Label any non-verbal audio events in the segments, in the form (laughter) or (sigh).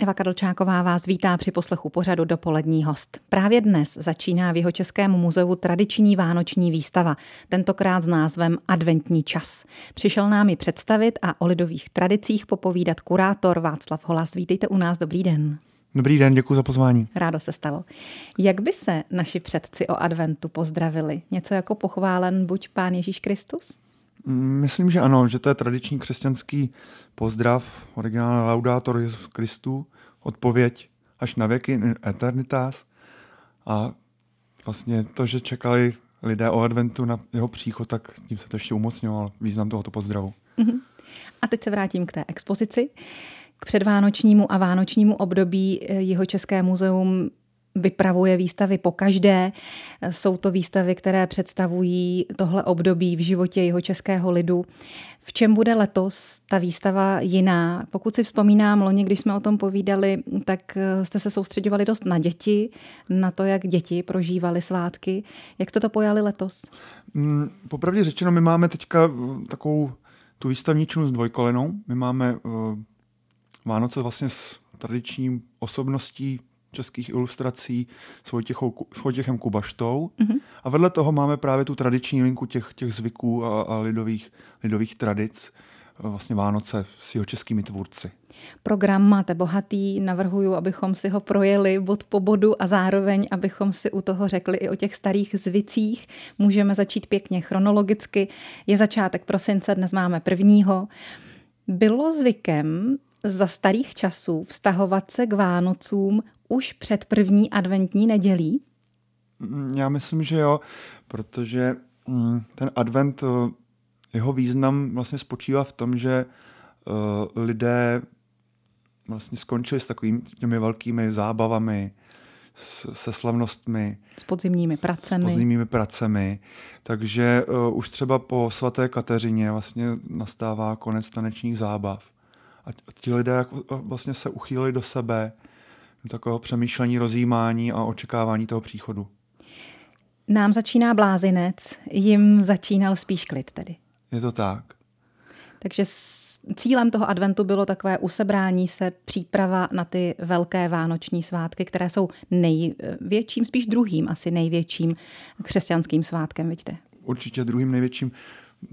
Eva Kadlčáková vás vítá při poslechu pořadu Dopolední host. Právě dnes začíná v jeho Českém muzeu tradiční vánoční výstava, tentokrát s názvem Adventní čas. Přišel nám ji představit a o lidových tradicích popovídat kurátor Václav Holas. Vítejte u nás, dobrý den. Dobrý den, děkuji za pozvání. Rádo se stalo. Jak by se naši předci o adventu pozdravili? Něco jako pochválen buď Pán Ježíš Kristus? Myslím, že ano, že to je tradiční křesťanský pozdrav, originál Laudator Jezus Kristu, odpověď až na věky, eternitas. A vlastně to, že čekali lidé o adventu na jeho příchod, tak tím se to ještě umocňoval význam tohoto pozdravu. Uh-huh. A teď se vrátím k té expozici. K předvánočnímu a vánočnímu období jeho České muzeum vypravuje výstavy po každé. Jsou to výstavy, které představují tohle období v životě jeho českého lidu. V čem bude letos ta výstava jiná? Pokud si vzpomínám, loni, když jsme o tom povídali, tak jste se soustředovali dost na děti, na to, jak děti prožívali svátky. Jak jste to pojali letos? Mm, popravdě řečeno, my máme teďka takovou tu výstavničnu s dvojkolenou. My máme uh, Vánoce vlastně s tradiční osobností českých ilustrací s, Vojtěchou, s Vojtěchem Kubaštou. Mm-hmm. A vedle toho máme právě tu tradiční linku těch, těch zvyků a, a lidových, lidových tradic, vlastně Vánoce s jeho českými tvůrci. Program máte bohatý, navrhuju, abychom si ho projeli bod po bodu a zároveň, abychom si u toho řekli i o těch starých zvicích. Můžeme začít pěkně chronologicky. Je začátek prosince, dnes máme prvního. Bylo zvykem za starých časů vztahovat se k Vánocům už před první adventní nedělí? Mm, já myslím, že jo, protože mm, ten advent, eh, jeho význam vlastně spočívá v tom, že eh, lidé vlastně skončili s takovými těmi velkými zábavami, se slavnostmi. S podzimními pracemi. S podzimními pracemi. Takže uh, už třeba po svaté Kateřině vlastně nastává konec tanečních zábav. A ti lidé jako vlastně se uchýlili do sebe, takového přemýšlení, rozjímání a očekávání toho příchodu. Nám začíná blázinec, jim začínal spíš klid tedy. Je to tak. Takže cílem toho adventu bylo takové usebrání se, příprava na ty velké vánoční svátky, které jsou největším, spíš druhým asi největším křesťanským svátkem, vidíte? Určitě druhým největším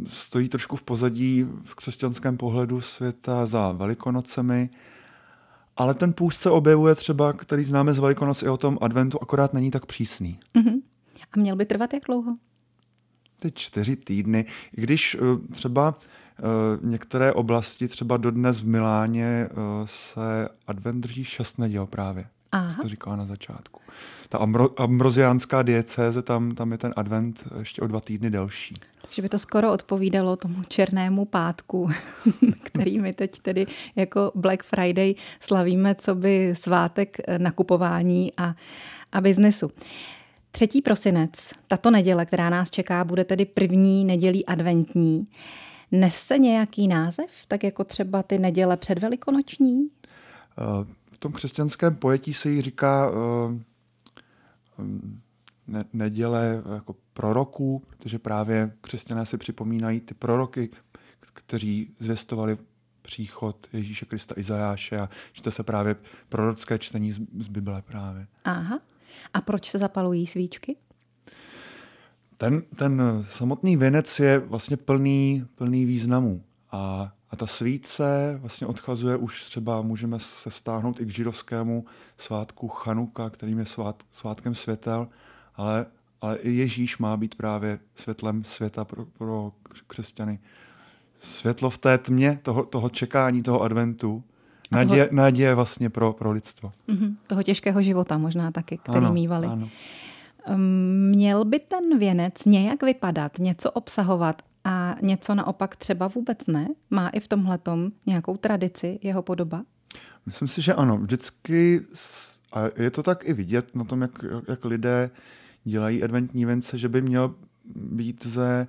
stojí trošku v pozadí v křesťanském pohledu světa za velikonocemi, ale ten půst se objevuje třeba, který známe z Velikonoc i o tom adventu, akorát není tak přísný. Uh-huh. A měl by trvat jak dlouho? Ty čtyři týdny. I když uh, třeba uh, některé oblasti, třeba dodnes v Miláně, uh, se advent drží šest neděl právě. Aha. to říkala na začátku. Ta ambro, ambroziánská diecéze, tam, tam je ten advent ještě o dva týdny delší. Takže by to skoro odpovídalo tomu černému pátku, (laughs) který my teď tedy jako Black Friday slavíme, co by svátek nakupování a, a biznesu. Třetí prosinec, tato neděle, která nás čeká, bude tedy první nedělí adventní. Nese nějaký název, tak jako třeba ty neděle předvelikonoční? Eh, v tom křesťanském pojetí se jí říká uh, ne, neděle jako proroků, protože právě křesťané si připomínají ty proroky, kteří zvěstovali příchod Ježíše Krista Izajáše a čte se právě prorocké čtení z, z Bible právě. Aha. A proč se zapalují svíčky? Ten, ten samotný věnec je vlastně plný, plný významů. A, a ta svíce vlastně odchazuje už třeba, můžeme se stáhnout i k židovskému svátku Chanuka, kterým je svát, svátkem světel, ale, ale i Ježíš má být právě světlem světa pro, pro křesťany. Světlo v té tmě toho, toho čekání, toho adventu, naděje, toho... naděje vlastně pro, pro lidstvo. Mm-hmm, toho těžkého života možná taky, který ano, mývali. Ano. Měl by ten věnec nějak vypadat, něco obsahovat a něco naopak třeba vůbec ne? Má i v tomhletom nějakou tradici jeho podoba? Myslím si, že ano. Vždycky, a je to tak i vidět na tom, jak, jak lidé dělají adventní vence, že by měl být ze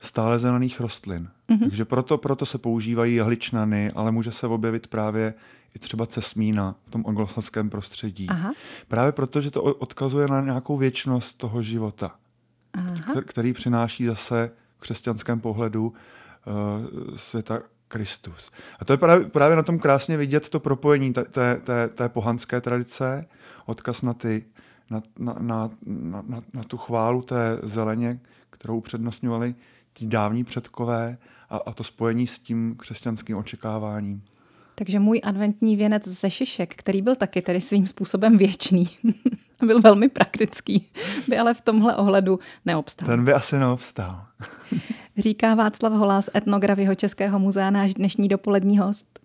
stále zelených rostlin. Mm-hmm. Takže proto, proto se používají jehličnany, ale může se objevit právě i třeba cesmína v tom anglosaském prostředí. Aha. Právě proto, že to odkazuje na nějakou věčnost toho života, Aha. který přináší zase křesťanském pohledu uh, světa Kristus. A to je právě, právě na tom krásně vidět to propojení té, té, té, pohanské tradice, odkaz na, ty, na, na, na, na, na tu chválu té zeleně, kterou upřednostňovali ti dávní předkové a, a to spojení s tím křesťanským očekáváním. Takže můj adventní věnec ze šišek, který byl taky tedy svým způsobem věčný, (laughs) (laughs) byl velmi praktický, by ale v tomhle ohledu neobstál. Ten by asi neobstál. (laughs) Říká Václav Holás, etnograf jeho Českého muzea, náš dnešní dopolední host.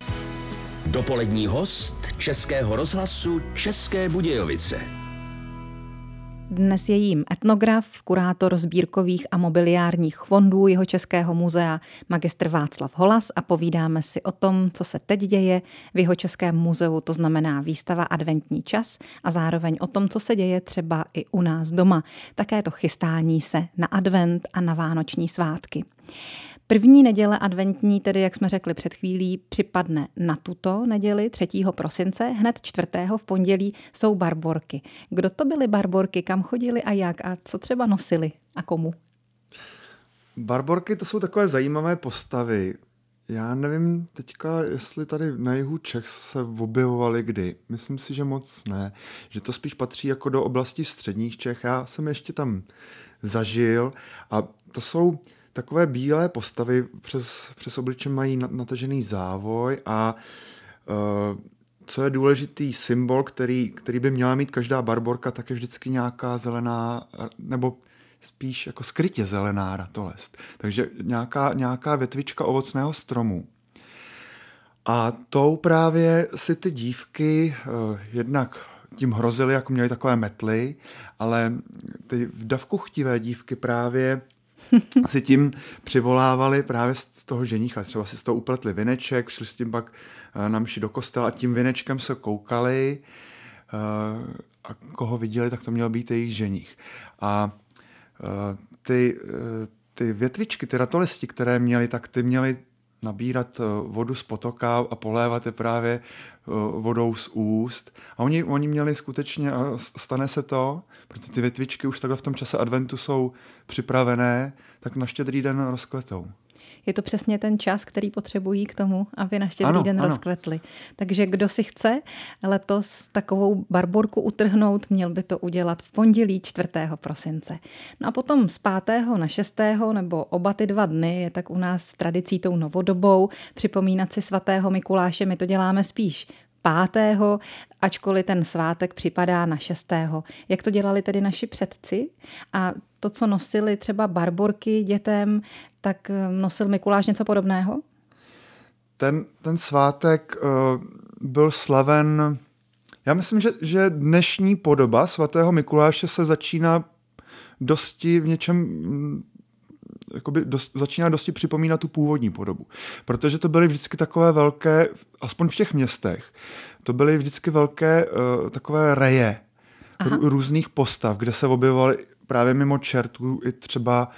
Dopolední host Českého rozhlasu České Budějovice. Dnes je jím etnograf, kurátor sbírkových a mobiliárních fondů jeho Českého muzea, magistr Václav Holas a povídáme si o tom, co se teď děje v jeho Českém muzeu, to znamená výstava Adventní čas a zároveň o tom, co se děje třeba i u nás doma. Také to chystání se na advent a na vánoční svátky. První neděle adventní, tedy jak jsme řekli před chvílí, připadne na tuto neděli 3. prosince, hned 4. v pondělí jsou barborky. Kdo to byly barborky, kam chodili a jak a co třeba nosili a komu? Barborky to jsou takové zajímavé postavy. Já nevím teďka, jestli tady na jihu Čech se objevovaly kdy. Myslím si, že moc ne. Že to spíš patří jako do oblasti středních Čech. Já jsem ještě tam zažil a to jsou takové bílé postavy přes, přes obličem mají natažený závoj a uh, co je důležitý symbol, který, který by měla mít každá barborka, tak je vždycky nějaká zelená, nebo spíš jako skrytě zelená ratolest. Takže nějaká, nějaká větvička ovocného stromu. A tou právě si ty dívky uh, jednak tím hrozily, jako měly takové metly, ale ty vdavku chtivé dívky právě (laughs) si tím přivolávali právě z toho ženicha. Třeba si z toho upletli vineček, šli s tím pak eh, na mši do kostela a tím vinečkem se koukali eh, a koho viděli, tak to měl být jejich ženich. A eh, ty, ty větvičky, ty ratolisti, které měli, tak ty měly nabírat vodu z potoka a polévat je právě vodou z úst. A oni, oni měli skutečně, a stane se to, protože ty větvičky už takhle v tom čase adventu jsou připravené, tak na štědrý den rozkvetou. Je to přesně ten čas, který potřebují k tomu, aby na štědrý ano, den ano. rozkvetli. Takže kdo si chce letos takovou barborku utrhnout, měl by to udělat v pondělí 4. prosince. No a potom z 5. na 6. nebo oba ty dva dny je tak u nás tradicí tou novodobou připomínat si svatého Mikuláše. My to děláme spíš pátého, ačkoliv ten svátek připadá na šestého. Jak to dělali tedy naši předci? A to, co nosili třeba barborky dětem, tak eh, nosil Mikuláš něco podobného? Ten, ten svátek uh, byl slaven, já myslím, že, že dnešní podoba svatého Mikuláše se začíná dosti v něčem mm, jakoby dost, začíná dosti připomínat tu původní podobu. Protože to byly vždycky takové velké, aspoň v těch městech, to byly vždycky velké uh, takové reje r- různých postav, kde se objevovaly právě mimo čertů i třeba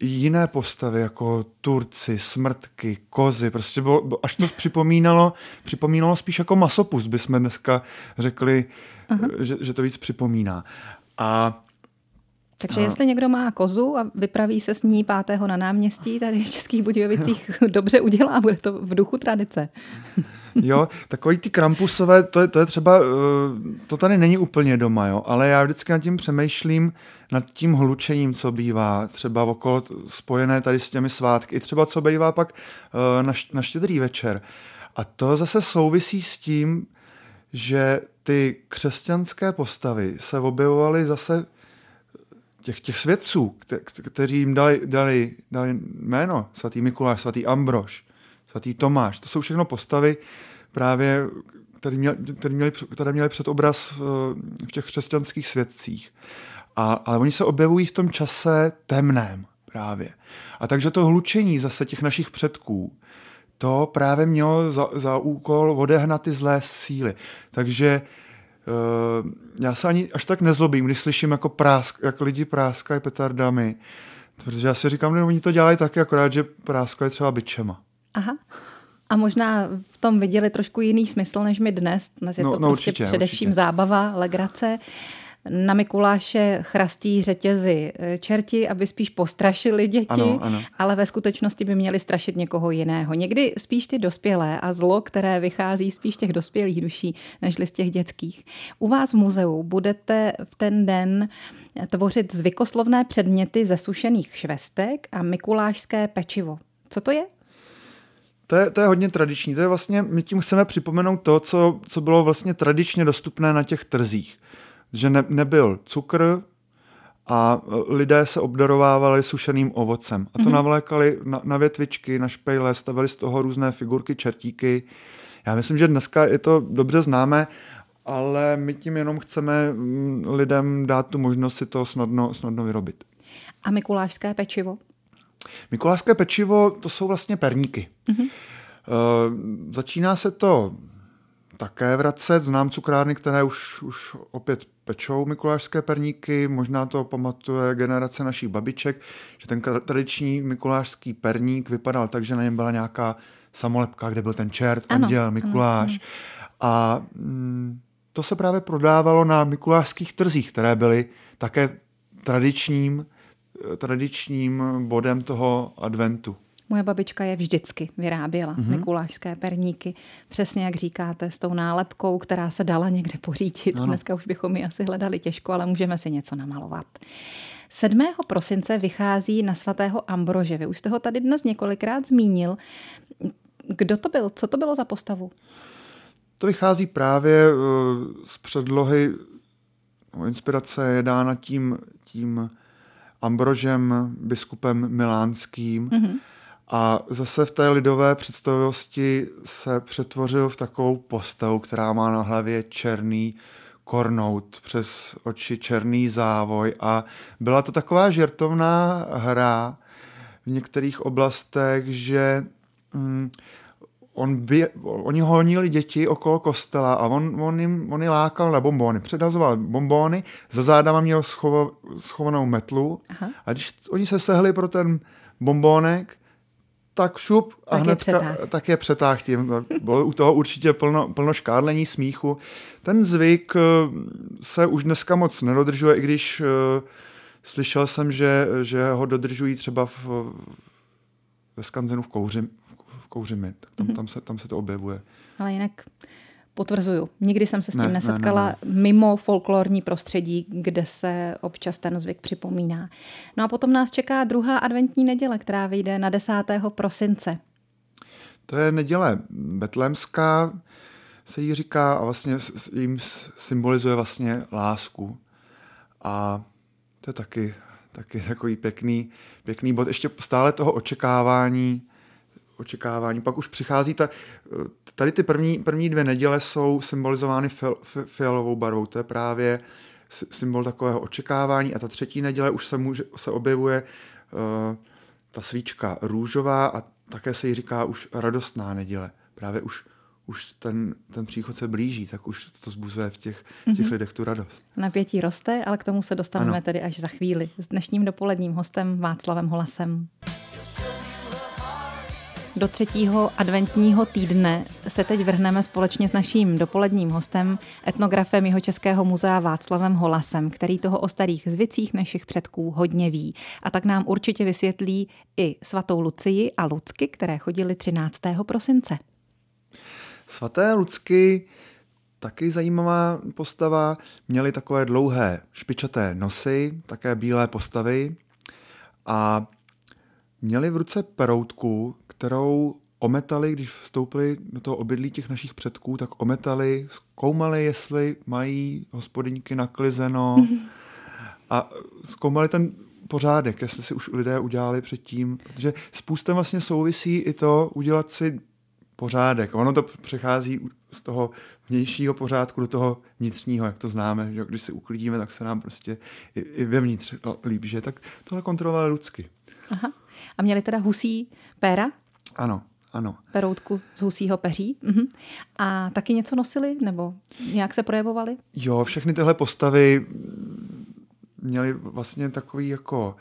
jiné postavy, jako Turci, smrtky, kozy, prostě bylo, až to připomínalo, připomínalo spíš jako masopust, bychom dneska řekli, že, že to víc připomíná. A takže jestli někdo má kozu a vypraví se s ní pátého na náměstí, tady v Českých Budějovicích (laughs) dobře udělá, bude to v duchu tradice. Jo, takový ty krampusové, to je, to je třeba, eh, to tady není úplně doma, jo, ale já vždycky nad tím přemýšlím, nad tím hlučením, co bývá třeba okolo spojené tady s těmi svátky, i třeba co bývá pak eh, na, na štědrý večer. A to zase souvisí s tím, že ty křesťanské postavy se objevovaly zase těch, těch svědců, kte, kteří jim dali, dali, dali jméno, svatý Mikuláš, svatý Ambrož, svatý Tomáš, to jsou všechno postavy právě, které měli, které měli, které měli předobraz v, těch křesťanských svědcích. A, ale oni se objevují v tom čase temném právě. A takže to hlučení zase těch našich předků, to právě mělo za, za úkol odehnat ty zlé síly. Takže uh, já se ani až tak nezlobím, když slyším jako, prásk, jak lidi práskají petardami, protože já si říkám, že oni to dělají taky, akorát, že práskají třeba byčema. Aha. A možná v tom viděli trošku jiný smysl než my dnes. Dnes je no, to no, prostě určitě, především určitě. zábava, legrace. na Mikuláše chrastí řetězy eh, čerti, aby spíš postrašili děti, ano, ano. ale ve skutečnosti by měli strašit někoho jiného. Někdy spíš ty dospělé a zlo, které vychází spíš těch dospělých duší, než z těch dětských. U vás v muzeu budete v ten den tvořit zvykoslovné předměty ze sušených švestek a mikulášské pečivo. Co to je? To je, to je hodně tradiční. To je vlastně, my tím chceme připomenout to, co, co bylo vlastně tradičně dostupné na těch trzích. Že ne, nebyl cukr a lidé se obdarovávali sušeným ovocem. A to mm-hmm. navlékali na, na větvičky, na špejle, stavili z toho různé figurky, čertíky. Já myslím, že dneska je to dobře známé, ale my tím jenom chceme mm, lidem dát tu možnost si to snadno, snadno vyrobit. A mikulášské pečivo? Mikulášské pečivo, to jsou vlastně perníky. Mm-hmm. Uh, začíná se to také vracet. Znám cukrárny, které už, už opět pečou mikulášské perníky. Možná to pamatuje generace našich babiček, že ten tradiční mikulášský perník vypadal tak, že na něm byla nějaká samolepka, kde byl ten čert, ano, anděl, Mikuláš. Ano, ano. A mm, to se právě prodávalo na mikulášských trzích, které byly také tradičním tradičním bodem toho adventu. Moje babička je vždycky vyráběla mm-hmm. mikulášské perníky. Přesně jak říkáte, s tou nálepkou, která se dala někde pořídit. Ano. Dneska už bychom ji asi hledali těžko, ale můžeme si něco namalovat. 7. prosince vychází na svatého Ambrože. Vy už jste ho tady dnes několikrát zmínil. Kdo to byl? Co to bylo za postavu? To vychází právě eh, z předlohy. Inspirace je dána tím, tím Ambrožem, biskupem milánským. Mm-hmm. A zase v té lidové představivosti se přetvořil v takovou postavu, která má na hlavě černý kornout, přes oči černý závoj a byla to taková žertovná hra v některých oblastech, že mm, on by, oni honili děti okolo kostela a on, on, jim, on je lákal na bombóny, předhazoval bombóny, za zádama měl schovo, schovanou metlu Aha. a když oni se sehli pro ten bombónek, tak šup a tak hned je tak je přetáh tím. Bylo u toho určitě plno, plno škádlení, smíchu. Ten zvyk eh, se už dneska moc nedodržuje, i když uh, slyšel jsem, že, že ho dodržují třeba v, ve Skanzenu v Kouři, kouřimi. Tak tam, mm-hmm. tam, se, tam se to objevuje. Ale jinak potvrzuju. Nikdy jsem se s tím ne, nesetkala ne, ne, ne. mimo folklorní prostředí, kde se občas ten zvyk připomíná. No a potom nás čeká druhá adventní neděle, která vyjde na 10. prosince. To je neděle betlémská, se jí říká a vlastně jim symbolizuje vlastně lásku. A to je taky, taky takový pěkný, pěkný bod. Ještě stále toho očekávání, očekávání. Pak už přichází ta, tady ty první, první dvě neděle jsou symbolizovány fil, fialovou barvou. To je právě symbol takového očekávání a ta třetí neděle už se, může, se objevuje uh, ta svíčka růžová a také se jí říká už radostná neděle. Právě už, už ten, ten příchod se blíží, tak už to zbuzuje v těch, v těch mm-hmm. lidech tu radost. Napětí roste, ale k tomu se dostaneme ano. tedy až za chvíli. S dnešním dopoledním hostem Václavem Holasem. Do třetího adventního týdne se teď vrhneme společně s naším dopoledním hostem, etnografem jeho Českého muzea Václavem Holasem, který toho o starých zvicích našich předků hodně ví. A tak nám určitě vysvětlí i svatou Lucii a Lucky, které chodili 13. prosince. Svaté Lucky taky zajímavá postava. Měli takové dlouhé špičaté nosy, také bílé postavy a měli v ruce peroutku, kterou ometali, když vstoupili do toho obydlí těch našich předků, tak ometali, zkoumali, jestli mají hospodyňky naklizeno a zkoumali ten pořádek, jestli si už lidé udělali předtím, protože spousta vlastně souvisí i to udělat si pořádek. Ono to přechází z toho vnějšího pořádku do toho vnitřního, jak to známe, že když se uklidíme, tak se nám prostě i, i vevnitř líbí, že tak tohle kontrolovali lidsky. Aha. A měli teda husí péra? Ano, ano. Peroutku z husího peří. Mhm. A taky něco nosili, nebo nějak se projevovali? Jo, všechny tyhle postavy měly vlastně takový jako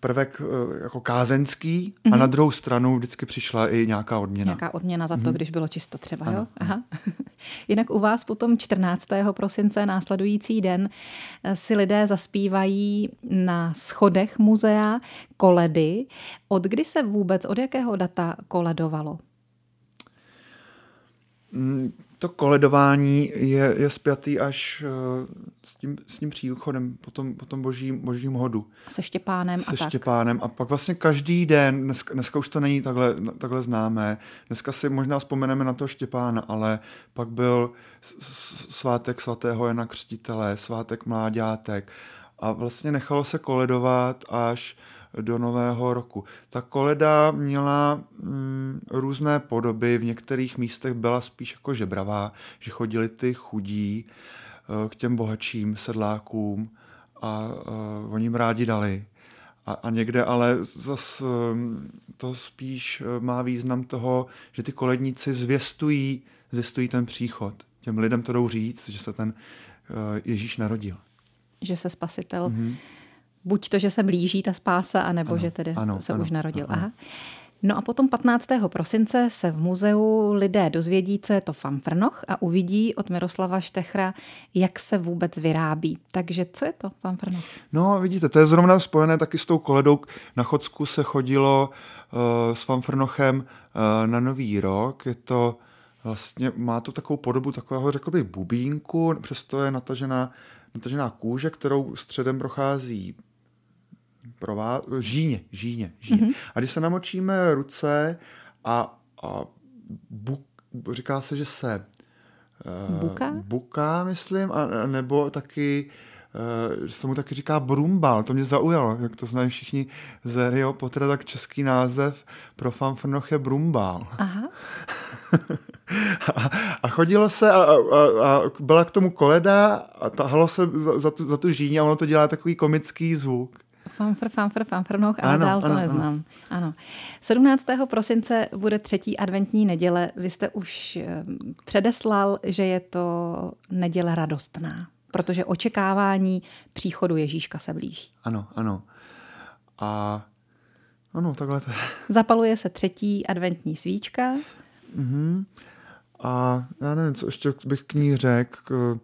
prvek eh, jako kázenský mm-hmm. a na druhou stranu vždycky přišla i nějaká odměna. Nějaká odměna za to, mm-hmm. když bylo čisto třeba, ano, jo? Aha. (laughs) Jinak u vás potom 14. prosince následující den eh, si lidé zaspívají na schodech muzea koledy. Od kdy se vůbec, od jakého data koledovalo? Mm, to koledování je, je spjatý až uh, s tím, s tím příchodem po tom, po tom božím, božím hodu. Se Štěpánem Se a tak. Štěpánem. A pak vlastně každý den, dneska, dneska už to není takhle, takhle známé, dneska si možná vzpomeneme na to Štěpána, ale pak byl svátek svatého Jana Křtitele, svátek mláďátek a vlastně nechalo se koledovat až do nového roku. Ta koleda měla mm, různé podoby, v některých místech byla spíš jako žebravá, že chodili ty chudí uh, k těm bohatším sedlákům a uh, oni jim rádi dali. A, a někde ale zas um, to spíš uh, má význam toho, že ty koledníci zvěstují, zvěstují ten příchod. Těm lidem to jdou říct, že se ten uh, Ježíš narodil. Že se spasitel mm-hmm buď to, že se blíží ta spása, anebo ano, že tedy ano, se ano, už narodil. Ano. Aha. No a potom 15. prosince se v muzeu lidé dozvědí, co je to fanfrnoch a uvidí od Miroslava Štechra, jak se vůbec vyrábí. Takže co je to fanfrnoch? No vidíte, to je zrovna spojené taky s tou koledou. Na Chodsku se chodilo uh, s fanfrnochem uh, na Nový rok. Je to vlastně, má to takovou podobu takového, řekl bych, bubínku, přesto je natažená, natažená kůže, kterou středem prochází prová... žíně, žíně, žíně. Mm-hmm. A když se namočíme ruce a, a buk, říká se, že se uh, buka? buka, myslím, a, nebo taky uh, se mu taky říká brumbal, to mě zaujalo, jak to znají všichni z Rio Pottera, tak český název pro fanfrnoch je brumbal. Aha. a, (laughs) a chodilo se a, a, a byla k tomu koleda a tahalo se za, za, tu, za tu žíně a ono to dělá takový komický zvuk. Fanfr, fanfr, fanfrnoch, ale ano, dál to ano, neznám. Ano. ano. 17. prosince bude třetí adventní neděle. Vy jste už eh, předeslal, že je to neděle radostná, protože očekávání příchodu Ježíška se blíží. Ano, ano. A ano, takhle to je. Zapaluje se třetí adventní svíčka. Mhm. A já nevím, co ještě bych k ní řekl.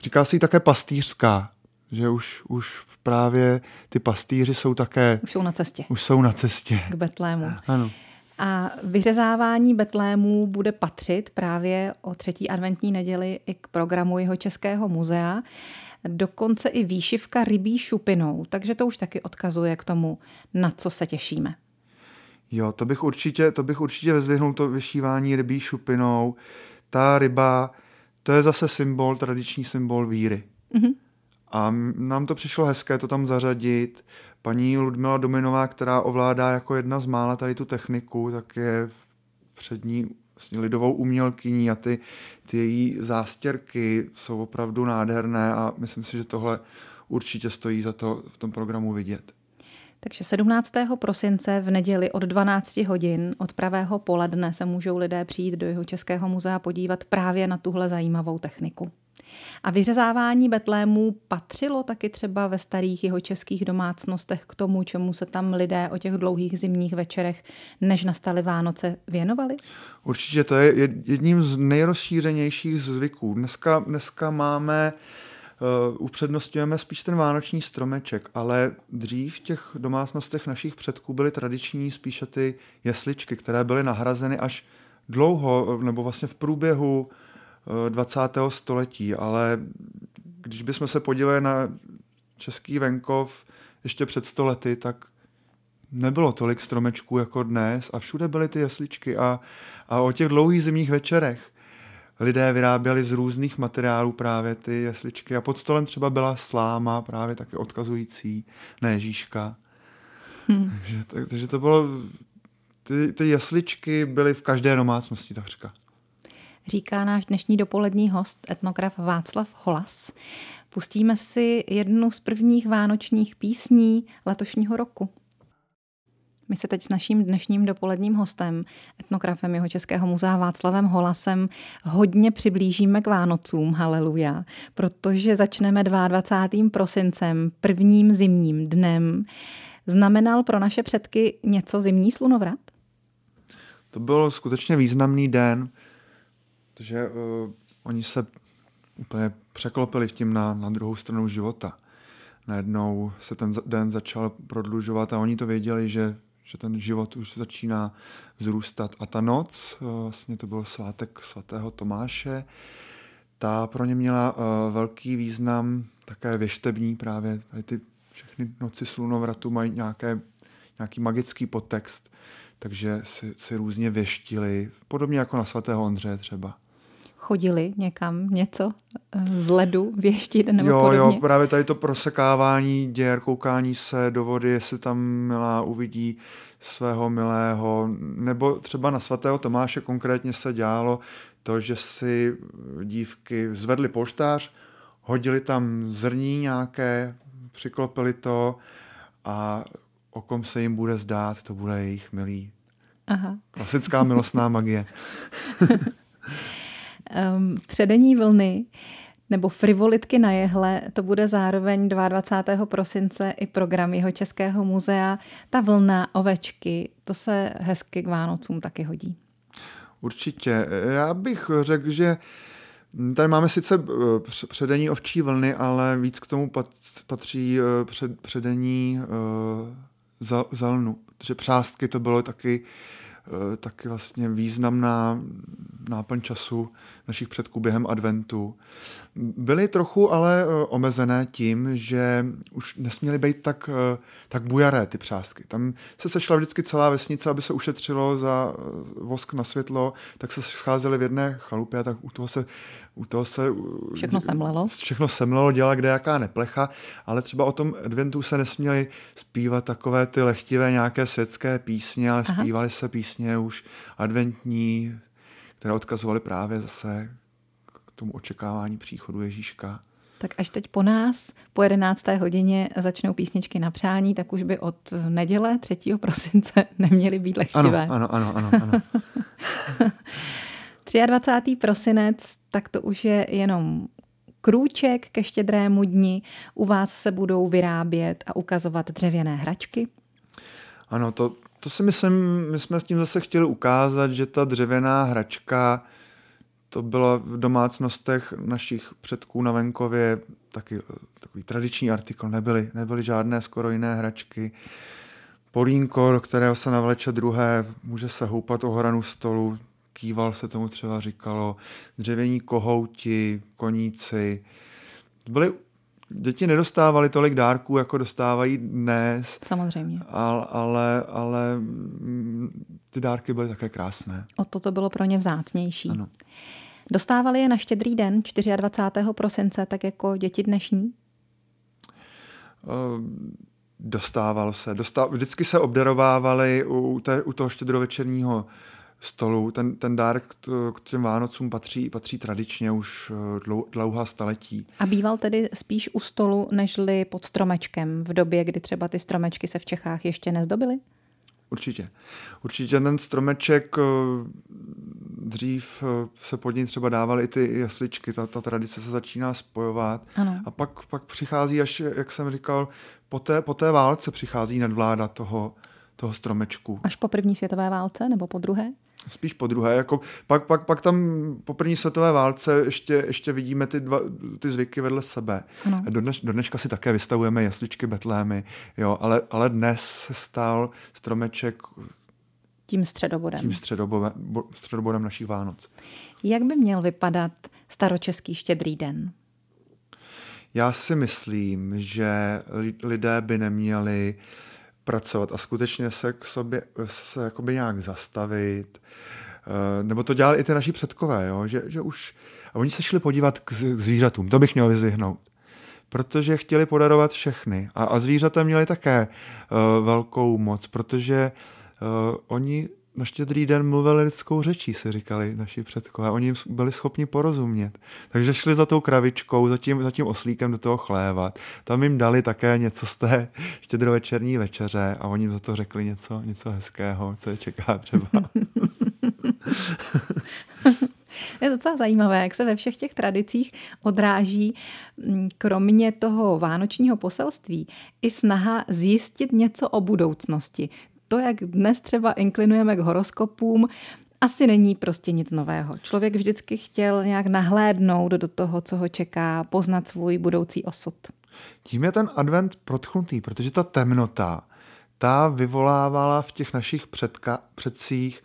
Říká se jí také pastýřská, že už, už právě ty pastýři jsou také... Už jsou na cestě. Už jsou na cestě. K Betlému. Ano. A vyřezávání Betlému bude patřit právě o třetí adventní neděli i k programu jeho Českého muzea. Dokonce i výšivka rybí šupinou, takže to už taky odkazuje k tomu, na co se těšíme. Jo, to bych určitě, to bych určitě vyzvihnul to vyšívání rybí šupinou. Ta ryba, to je zase symbol, tradiční symbol víry. Mm-hmm. A nám to přišlo hezké to tam zařadit. Paní Ludmila Dominová, která ovládá jako jedna z mála tady tu techniku, tak je přední vlastně lidovou umělkyní a ty, ty její zástěrky jsou opravdu nádherné a myslím si, že tohle určitě stojí za to v tom programu vidět. Takže 17. prosince v neděli od 12 hodin od pravého poledne se můžou lidé přijít do jeho Českého muzea podívat právě na tuhle zajímavou techniku. A vyřezávání betlémů patřilo taky třeba ve starých jeho českých domácnostech k tomu, čemu se tam lidé o těch dlouhých zimních večerech, než nastaly Vánoce, věnovali? Určitě to je jedním z nejrozšířenějších zvyků. Dneska, dneska máme Uh, upřednostňujeme spíš ten vánoční stromeček, ale dřív v těch domácnostech našich předků byly tradiční spíše ty jesličky, které byly nahrazeny až dlouho, nebo vlastně v průběhu 20. století, ale když bychom se podívali na český venkov ještě před stolety, tak nebylo tolik stromečků jako dnes a všude byly ty jesličky a, a o těch dlouhých zimních večerech lidé vyráběli z různých materiálů právě ty jesličky a pod stolem třeba byla sláma právě taky odkazující na Ježíška. Hmm. Takže, takže to bylo, ty, ty jesličky byly v každé domácnosti takřka říká náš dnešní dopolední host, etnograf Václav Holas. Pustíme si jednu z prvních vánočních písní letošního roku. My se teď s naším dnešním dopoledním hostem, etnografem jeho Českého muzea Václavem Holasem, hodně přiblížíme k Vánocům, haleluja, protože začneme 22. prosincem, prvním zimním dnem, Znamenal pro naše předky něco zimní slunovrat? To byl skutečně významný den, protože uh, oni se úplně překlopili tím na, na druhou stranu života. Najednou se ten den začal prodlužovat a oni to věděli, že, že ten život už začíná vzrůstat. A ta noc, uh, vlastně to byl svátek svatého Tomáše, ta pro ně měla uh, velký význam, také věštební právě. Tady ty všechny noci slunovratu mají nějaké, nějaký magický podtext, takže si, si různě věštili, podobně jako na svatého Ondřeje třeba chodili někam něco eh, z ledu věštit nebo jo, podobně? Jo, právě tady to prosekávání děr, koukání se do vody, jestli tam milá uvidí svého milého, nebo třeba na svatého Tomáše konkrétně se dělalo to, že si dívky zvedly polštář, hodili tam zrní nějaké, přiklopili to a o kom se jim bude zdát, to bude jejich milý. Aha. Klasická milostná magie. (laughs) um, předení vlny nebo frivolitky na jehle, to bude zároveň 22. prosince i program jeho Českého muzea. Ta vlna, ovečky, to se hezky k Vánocům taky hodí. Určitě. Já bych řekl, že Tady máme sice eh, předení ovčí vlny, ale víc k tomu patří eh, před, předení uh, zelnu, protože přástky to bylo taky Eh, taky vlastně významná náplň času našich předků během adventu. Byly trochu ale eh, omezené tím, že už nesměly být tak, eh, tak bujaré ty přástky. Tam se sešla vždycky celá vesnice, aby se ušetřilo za vosk na světlo, tak se scházeli v jedné chalupě a tak u toho se u toho se... Všechno semlelo. Všechno semlelo, dělala kde jaká neplecha, ale třeba o tom adventu se nesměly zpívat takové ty lechtivé nějaké světské písně, ale Aha. zpívaly se písně už adventní, které odkazovaly právě zase k tomu očekávání příchodu Ježíška. Tak až teď po nás, po 11. hodině začnou písničky na přání, tak už by od neděle 3. prosince (laughs) neměly být lehtivé. Ano, ano, ano, ano. ano. (laughs) 23. prosinec, tak to už je jenom krůček ke štědrému dni. U vás se budou vyrábět a ukazovat dřevěné hračky? Ano, to, to si myslím, my jsme s tím zase chtěli ukázat, že ta dřevěná hračka, to byla v domácnostech našich předků na venkově taky takový tradiční artikl, nebyly, nebyly žádné skoro jiné hračky. Polínko, do kterého se navleče druhé, může se houpat o hranu stolu, kýval se tomu třeba říkalo, dřevění kohouti, koníci. Byly děti nedostávaly tolik dárků, jako dostávají dnes. Samozřejmě. Ale, ale, ale mm, ty dárky byly také krásné. O to to bylo pro ně vzácnější. Ano. Dostávali je na štědrý den 24. prosince, tak jako děti dnešní? Ehm, dostával se. Dostáv, vždycky se obdarovávali u, té, u toho štědrovečerního stolu. Ten, ten dárek k těm Vánocům patří, patří tradičně už eh, dlou, dlouhá staletí. A býval tedy spíš u stolu, nežli pod stromečkem v době, kdy třeba ty stromečky se v Čechách ještě nezdobily? Určitě. Určitě ten stromeček eh, dřív eh, se pod něj třeba dávaly i ty jasličky, ta, ta tradice se začíná spojovat. Ano. A pak, pak přichází až, jak jsem říkal, po té, po té válce přichází nadvláda toho, toho stromečku. Až po první světové válce nebo po druhé? Spíš po druhé. Jako, pak, pak, pak tam po první světové válce ještě, ještě vidíme ty, dva, ty zvyky vedle sebe. Ano. Do, dneš, do dneška si také vystavujeme jasličky betlémy, jo, ale, ale dnes se stal stromeček tím středobodem. Tím středobodem, středobodem našich Vánoc. Jak by měl vypadat staročeský štědrý den? Já si myslím, že lidé by neměli uh, pracovat a skutečně se k sobě se jakoby nějak zastavit. Eh, nebo to dělali i ty naši předkové, jo? Že, že už... A oni se šli podívat k zvířatům, to bych měl vyzvihnout. Protože chtěli podarovat všechny. A, a zvířata měli také uh, velkou moc, protože uh, oni na štědrý den mluvili lidskou řečí, si říkali naši předkové. Oni byli schopni porozumět. Takže šli za tou kravičkou, za tím, za tím oslíkem do toho chlévat. Tam jim dali také něco z té (laughs) štědrovečerní večeře a oni jim za to řekli něco, něco hezkého, co je čeká třeba. (laughs) Je docela zajímavé, jak se ve všech těch tradicích odráží mm, kromě toho vánočního poselství i snaha zjistit něco o budoucnosti. To, jak dnes třeba inklinujeme k horoskopům, asi není prostě nic nového. Člověk vždycky chtěl nějak nahlédnout do toho, co ho čeká, poznat svůj budoucí osud. Tím je ten advent protchnutý, protože ta temnota, ta vyvolávala v těch našich předka, předcích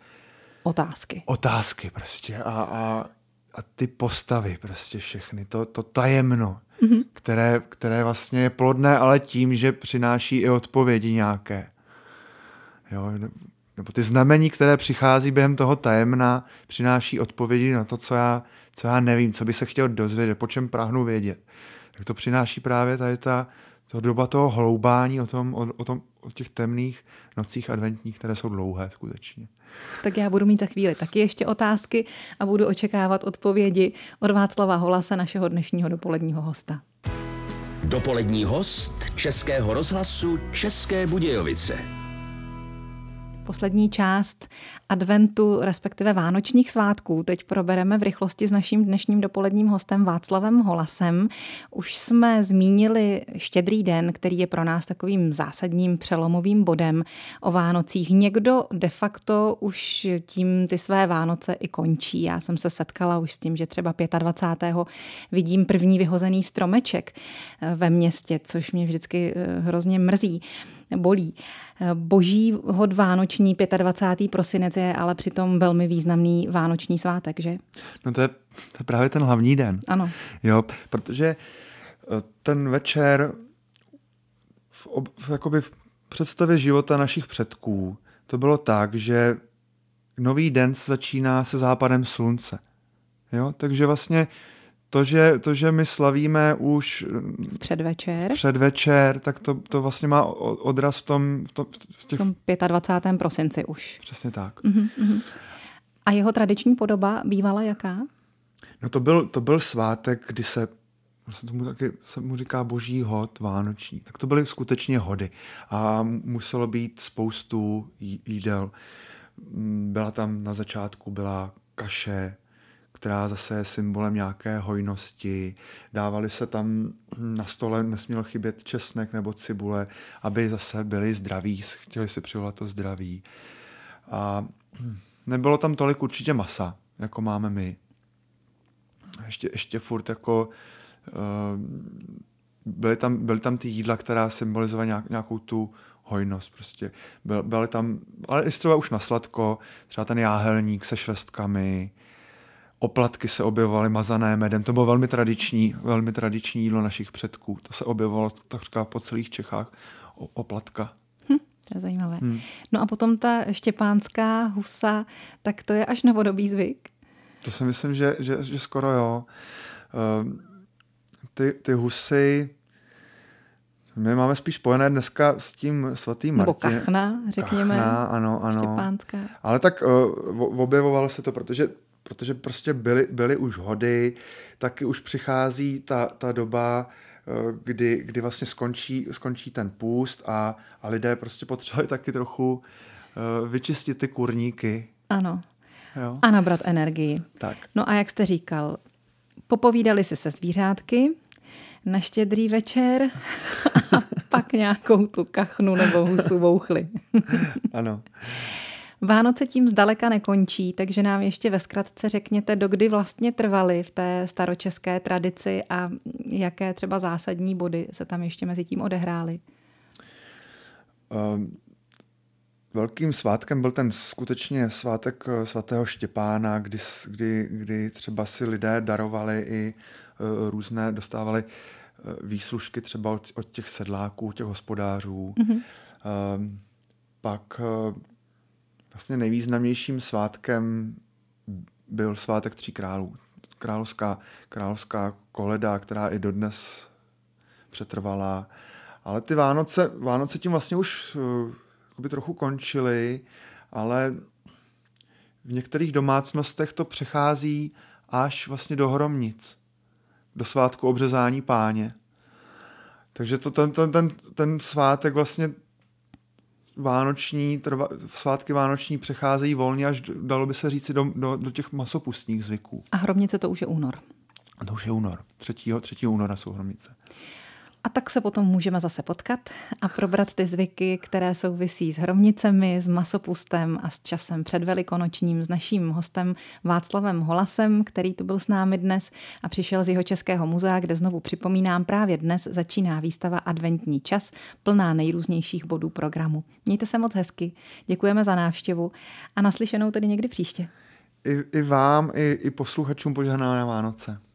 otázky. Otázky prostě a, a, a ty postavy prostě všechny, to, to tajemno, mm-hmm. které, které vlastně je plodné, ale tím, že přináší i odpovědi nějaké. Jo, nebo ty znamení, které přichází během toho tajemna, přináší odpovědi na to, co já, co já nevím, co by se chtěl dozvědět, po čem práhnu vědět. Tak to přináší právě tady ta, to doba toho hloubání o, tom, o, o, tom, o těch temných nocích adventních, které jsou dlouhé skutečně. Tak já budu mít za chvíli taky ještě otázky a budu očekávat odpovědi od Václava Holase, našeho dnešního dopoledního hosta. Dopolední host Českého rozhlasu České Budějovice poslední část adventu, respektive vánočních svátků. Teď probereme v rychlosti s naším dnešním dopoledním hostem Václavem Holasem. Už jsme zmínili štědrý den, který je pro nás takovým zásadním přelomovým bodem o Vánocích. Někdo de facto už tím ty své Vánoce i končí. Já jsem se setkala už s tím, že třeba 25. vidím první vyhozený stromeček ve městě, což mě vždycky eh, hrozně mrzí bolí. Boží hod vánoční 25. prosinec je ale přitom velmi významný vánoční svátek, že? No to je, to je právě ten hlavní den. Ano. Jo, protože eh, ten večer v, ob, v, jakoby v představě života našich předků to bylo tak, že nový den se začíná se západem slunce. Jo, takže vlastně to, že, to, že my slavíme už v předvečer, v předvečer tak to, to vlastně má odraz v tom, v tom, v těch... v tom 25. prosinci už. Přesně tak. Uh-huh, uh-huh. A jeho tradiční podoba bývala jaká? No to byl, to byl svátek, kdy se vlastně tomu taky se mu říká boží hod vánoční. Tak to byly skutečně hody a muselo být spoustu jídel. Byla tam na začátku byla kaše, která zase je symbolem nějaké hojnosti. Dávali se tam na stole, nesměl chybět česnek nebo cibule, aby zase byli zdraví, chtěli si přivolat to zdraví. A nebylo tam tolik určitě masa, jako máme my. Ještě, ještě furt jako eh, byly tam, byly tam ty jídla, která symbolizovaly nějakou tu hojnost. Prostě. byly tam, ale i třeba už na sladko, třeba ten jáhelník se švestkami, Oplatky se objevovaly mazané medem. To bylo velmi tradiční, velmi tradiční jídlo našich předků. To se objevovalo takřka po celých Čechách. O, oplatka. Hm, to je zajímavé. Hmm. No a potom ta štěpánská husa, tak to je až novodobý zvyk? To si myslím, že, že, že skoro jo. Ehm, ty, ty husy, my máme spíš spojené dneska s tím svatým Martin. Nebo kachna, řekněme. Kachna, ano, ano. Štěpánská. Ale tak uh, objevovalo se to, protože protože prostě byly, byly už hody, taky už přichází ta, ta doba, eh, kdy, kdy vlastně skončí, skončí ten půst a, a lidé prostě potřebovali taky trochu uh, vyčistit ty kurníky. Ano. Jo? A nabrat energii. Tak. No a jak jste říkal, popovídali si se zvířátky na štědrý večer (laughs) a pak nějakou tu kachnu nebo husu vouchli. ano. (laughs) Vánoce tím zdaleka nekončí, takže nám ještě ve zkratce řekněte, dokdy vlastně trvaly v té staročeské tradici a jaké třeba zásadní body se tam ještě mezi tím odehrály. Um, velkým svátkem byl ten skutečně svátek eh, svatého Štěpána, kdy, kdy, kdy třeba si lidé darovali i uh, různé, dostávali uh, výslužky třeba od, od těch sedláků, těch hospodářů. Mm-hmm. Uh, pak uh, vlastně nejvýznamnějším svátkem byl svátek tří králů. Královská, královská koleda, která i dodnes přetrvala. Ale ty Vánoce, Vánoce tím vlastně už uh, trochu končily, ale v některých domácnostech to přechází až vlastně do hromnic, do svátku obřezání páně. Takže to, ten, ten, ten, ten svátek vlastně vánoční, trva, svátky vánoční přecházejí volně až, dalo by se říct, do, do, do těch masopustních zvyků. A hromnice to už je únor. To už je únor. 3. 3. února jsou hromnice. A tak se potom můžeme zase potkat a probrat ty zvyky, které souvisí s hromnicemi, s masopustem a s časem předvelikonočním s naším hostem Václavem Holasem, který tu byl s námi dnes a přišel z jeho Českého muzea, kde znovu připomínám, právě dnes začíná výstava Adventní čas, plná nejrůznějších bodů programu. Mějte se moc hezky, děkujeme za návštěvu a naslyšenou tedy někdy příště. I, i vám, i, i posluchačům požehnané Vánoce.